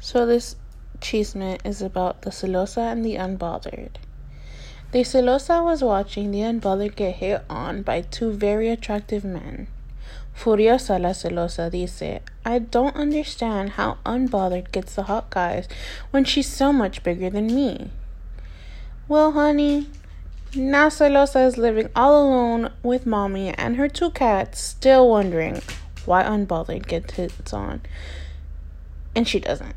So this chisme is about the celosa and the unbothered. The celosa was watching the unbothered get hit on by two very attractive men. Furiosa la celosa dice, I don't understand how unbothered gets the hot guys when she's so much bigger than me. Well, honey, now celosa is living all alone with mommy and her two cats, still wondering why unbothered gets hits on. And she doesn't.